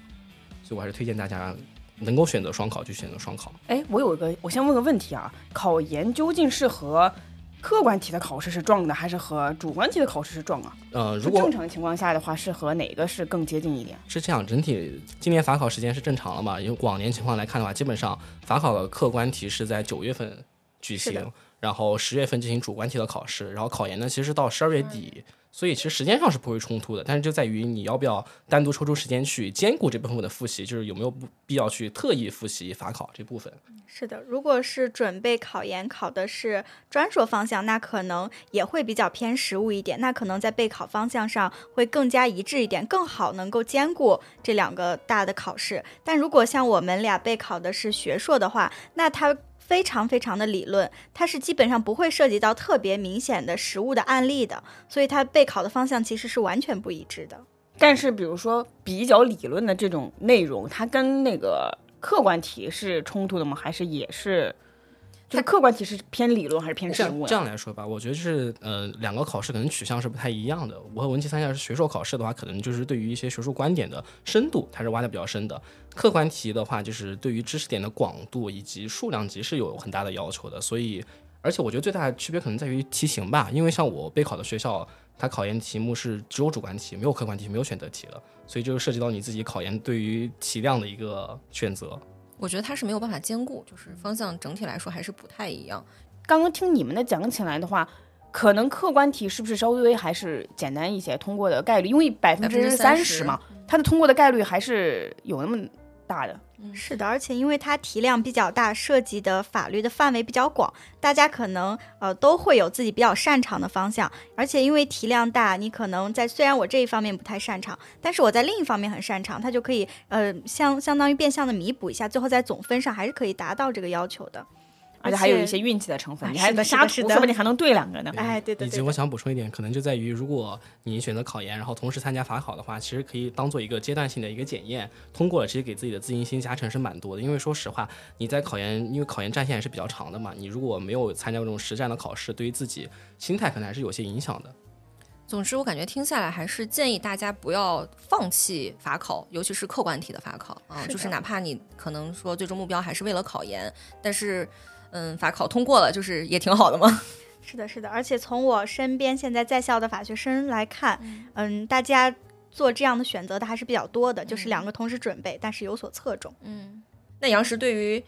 所以我还是推荐大家能够选择双考就选择双考。
哎，我有一个，我先问个问题啊，考研究竟是和客观题的考试是撞的，还是和主观题的考试是撞啊？
呃，如果
正常情况下的话，是和哪个是更接近一点？
是这样，整体今年法考时间是正常了嘛？因为往年情况来看的话，基本上法考的客观题是在九月份举行，然后十月份进行主观题的考试，然后考研呢其实到十二月底，所以其实时间上是不会冲突的，但是就在于你要不要单独抽出时间去兼顾这部分的复习，就是有没有不必要去特意复习法考这部分。
是的。如果是准备考研，考的是专硕方向，那可能也会比较偏实务一点，那可能在备考方向上会更加一致一点，更好能够兼顾这两个大的考试。但如果像我们俩备考的是学硕的话，那它非常非常的理论，它是基本上不会涉及到特别明显的实物的案例的，所以它备考的方向其实是完全不一致的。
但是比如说比较理论的这种内容，它跟那个客观题是冲突的吗？还是也是？就是客观题是偏理论还是偏实务啊？
这样来说吧，我觉得是呃两个考试可能取向是不太一样的。我和文琪参加的是学硕考试的话，可能就是对于一些学术观点的深度，它是挖的比较深的。客观题的话，就是对于知识点的广度以及数量级是有很大的要求的。所以，而且我觉得最大的区别可能在于题型吧，因为像我备考的学校，它考研题目是只有主观题，没有客观题，没有选择题的，所以就涉及到你自己考研对于题量的一个选择。
我觉得它是没有办法兼顾，就是方向整体来说还是不太一样。
刚刚听你们的讲起来的话，可能客观题是不是稍微还是简单一些，通过的概率，因为百分之三十嘛，它的通过的概率还是有那么大的。
是的，而且因为它题量比较大，涉及的法律的范围比较广，大家可能呃都会有自己比较擅长的方向。而且因为题量大，你可能在虽然我这一方面不太擅长，但是我在另一方面很擅长，它就可以呃相相当于变相的弥补一下，最后在总分上还是可以达到这个要求的。
而且还有一些运气的成分，
啊
你还
是的
瞎涂，
是的是的
说不定还能对两个呢。
哎，对对
以及我，想补充一点，可能就在于，如果你选择考研，然后同时参加法考的话，其实可以当做一个阶段性的一个检验，通过了，其实给自己的自信心加成是蛮多的。因为说实话，你在考研，因为考研战线还是比较长的嘛，你如果没有参加过这种实战的考试，对于自己心态可能还是有些影响的。
总之，我感觉听下来还是建议大家不要放弃法考，尤其是客观题的法考啊。就是哪怕你可能说最终目标还是为了考研，但是，嗯，法考通过了，就是也挺好的嘛。
是的，是的，而且从我身边现在在校的法学生来看，嗯，大家做这样的选择的还是比较多的，就是两个同时准备，但是有所侧重。
嗯，那杨石对于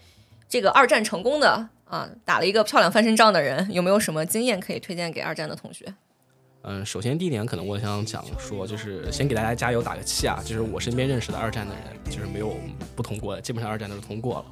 这个二战成功的啊，打了一个漂亮翻身仗的人，有没有什么经验可以推荐给二战的同学？
嗯，首先第一点，可能我想讲说，就是先给大家加油打个气啊，就是我身边认识的二战的人，就是没有不通过的，基本上二战都是通过了。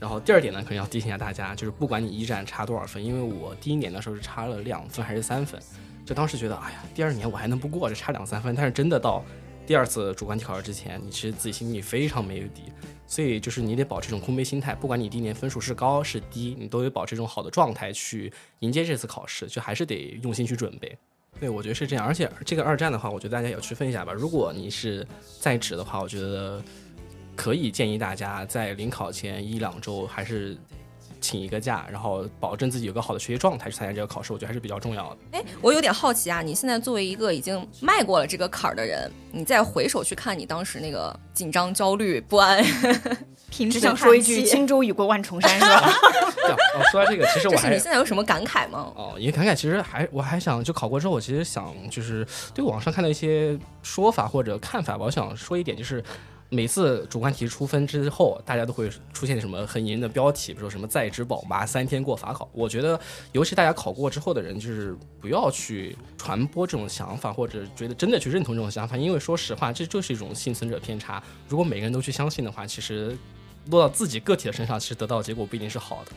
然后第二点呢，可能要提醒一下大家，就是不管你一战差多少分，因为我第一年的时候是差了两分还是三分，就当时觉得，哎呀，第二年我还能不过，这差两三分。但是真的到第二次主观题考试之前，你其实自己心里非常没有底，所以就是你得保持一种空杯心态，不管你第一年分数是高是低，你都得保持一种好的状态去迎接这次考试，就还是得用心去准备。对，我觉得是这样。而且这个二战的话，我觉得大家也要区分一下吧。如果你是在职的话，我觉得可以建议大家在临考前一两周还是请一个假，然后保证自己有个好的学习状态去参加这个考试，我觉得还是比较重要的。
哎，我有点好奇啊，你现在作为一个已经迈过了这个坎儿的人，你再回首去看你当时那个紧张、焦虑、不安，
平
只想说一句“轻舟已过万重山”，是吧？
对哦，说到这个，其实我还
是你现在有什么感慨吗？
哦，也感慨，其实还我还想，就考过之后，我其实想就是对网上看到一些说法或者看法吧，我想说一点，就是每次主观题出分之后，大家都会出现什么很引人的标题，比如说什么在职宝妈三天过法考。我觉得，尤其大家考过之后的人，就是不要去传播这种想法，或者觉得真的去认同这种想法，因为说实话，这就是一种幸存者偏差。如果每个人都去相信的话，其实落到自己个体的身上，其实得到的结果不一定是好的。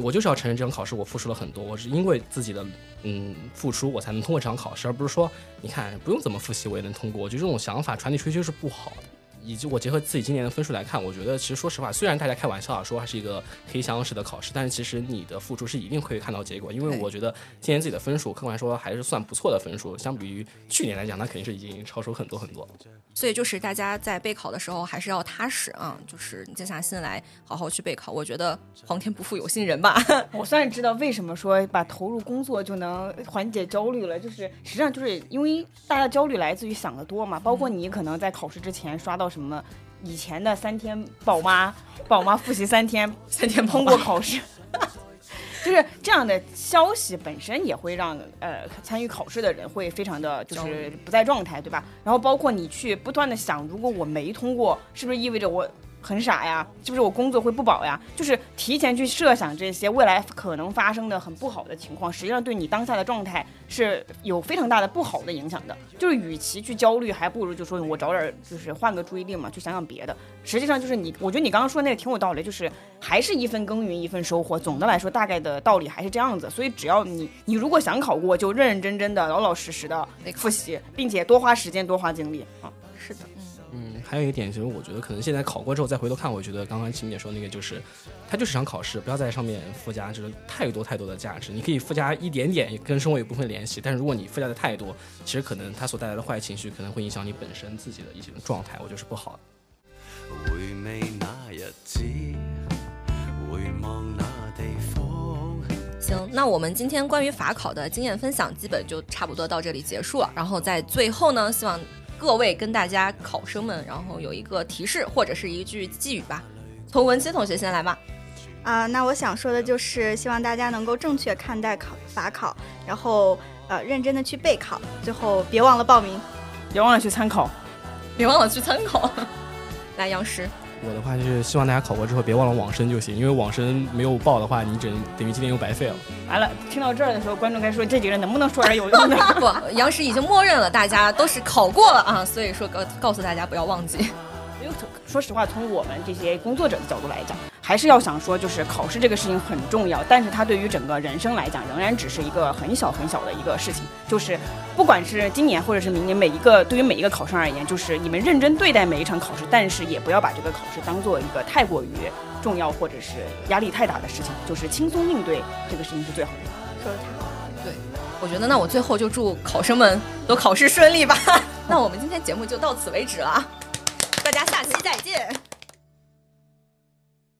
我就是要承认这场考试我付出了很多，我是因为自己的嗯付出我才能通过这场考试，而不是说你看不用怎么复习我也能通过。我觉得这种想法传递出去是不好的。以及我结合自己今年的分数来看，我觉得其实说实话，虽然大家开玩笑啊说它是一个黑箱式的考试，但是其实你的付出是一定会看到结果，因为我觉得今年自己的分数客观来说还是算不错的分数，相比于去年来讲，那肯定是已经超出很多很多。
所以就是大家在备考的时候还是要踏实啊，就是静下心来好好去备考。我觉得皇天不负有心人吧。
我算是知道为什么说把投入工作就能缓解焦虑了，就是实际上就是因为大家焦虑来自于想的多嘛，包括你可能在考试之前刷到什么以前的三天宝妈 宝妈复习三天
三天
通过考试。就是这样的消息本身也会让呃参与考试的人会非常的就是不在状态，对吧？然后包括你去不断的想，如果我没通过，是不是意味着我很傻呀？是不是我工作会不保呀？就是提前去设想这些未来可能发生的很不好的情况，实际上对你当下的状态是有非常大的不好的影响的。就是与其去焦虑，还不如就说我找点儿就是换个注意力嘛，去想想别的。实际上就是你，我觉得你刚刚说那个挺有道理，就是还是一分耕耘一分收获。总的来说，大概的道理还是这样子。所以只要你你如果想考过，就认认真真的、老老实实的复习，并且多花时间、多花精力啊。
还有一点就是，我觉得可能现在考过之后再回头看，我觉得刚刚秦姐说那个就是，它就是场考试，不要在上面附加就是太多太多的价值。你可以附加一点点跟生活有部分联系，但是如果你附加的太多，其实可能它所带来的坏情绪可能会影响你本身自己的一些状态，我觉得是不好的。
回味那日子，回望那地方。
行，那我们今天关于法考的经验分享基本就差不多到这里结束了。然后在最后呢，希望各位跟大家考生们，然后有一个提示或者是一句寄语吧。从文琪同学先来吧。
啊、那我想说的就是，希望大家能够正确看待考法考，然后呃认真的去备考，最后别忘了报名。
别忘了去参考。
别忘了去参考。来，杨师，
我的话就是希望大家考过之后别忘了网申就行，因为网申没有报的话，你只能等于今天又白费了。
完了，听到这儿的时候，观众该说这几个人能不能说点有用的？
不，杨师已经默认了大家都是考过了啊，所以说告告诉大家不要忘记。
因为说实话，从我们这些工作者的角度来讲，还是要想说，就是考试这个事情很重要，但是它对于整个人生来讲，仍然只是一个很小很小的一个事情。就是不管是今年或者是明年，每一个对于每一个考生而言，就是你们认真对待每一场考试，但是也不要把这个考试当做一个太过于重要或者是压力太大的事情，就是轻松应对这个事情是最好的。
说的太好了。
对我觉得那我最后就祝考生们都考试顺利吧。那我们今天节目就到此为止了啊，大家下期再见。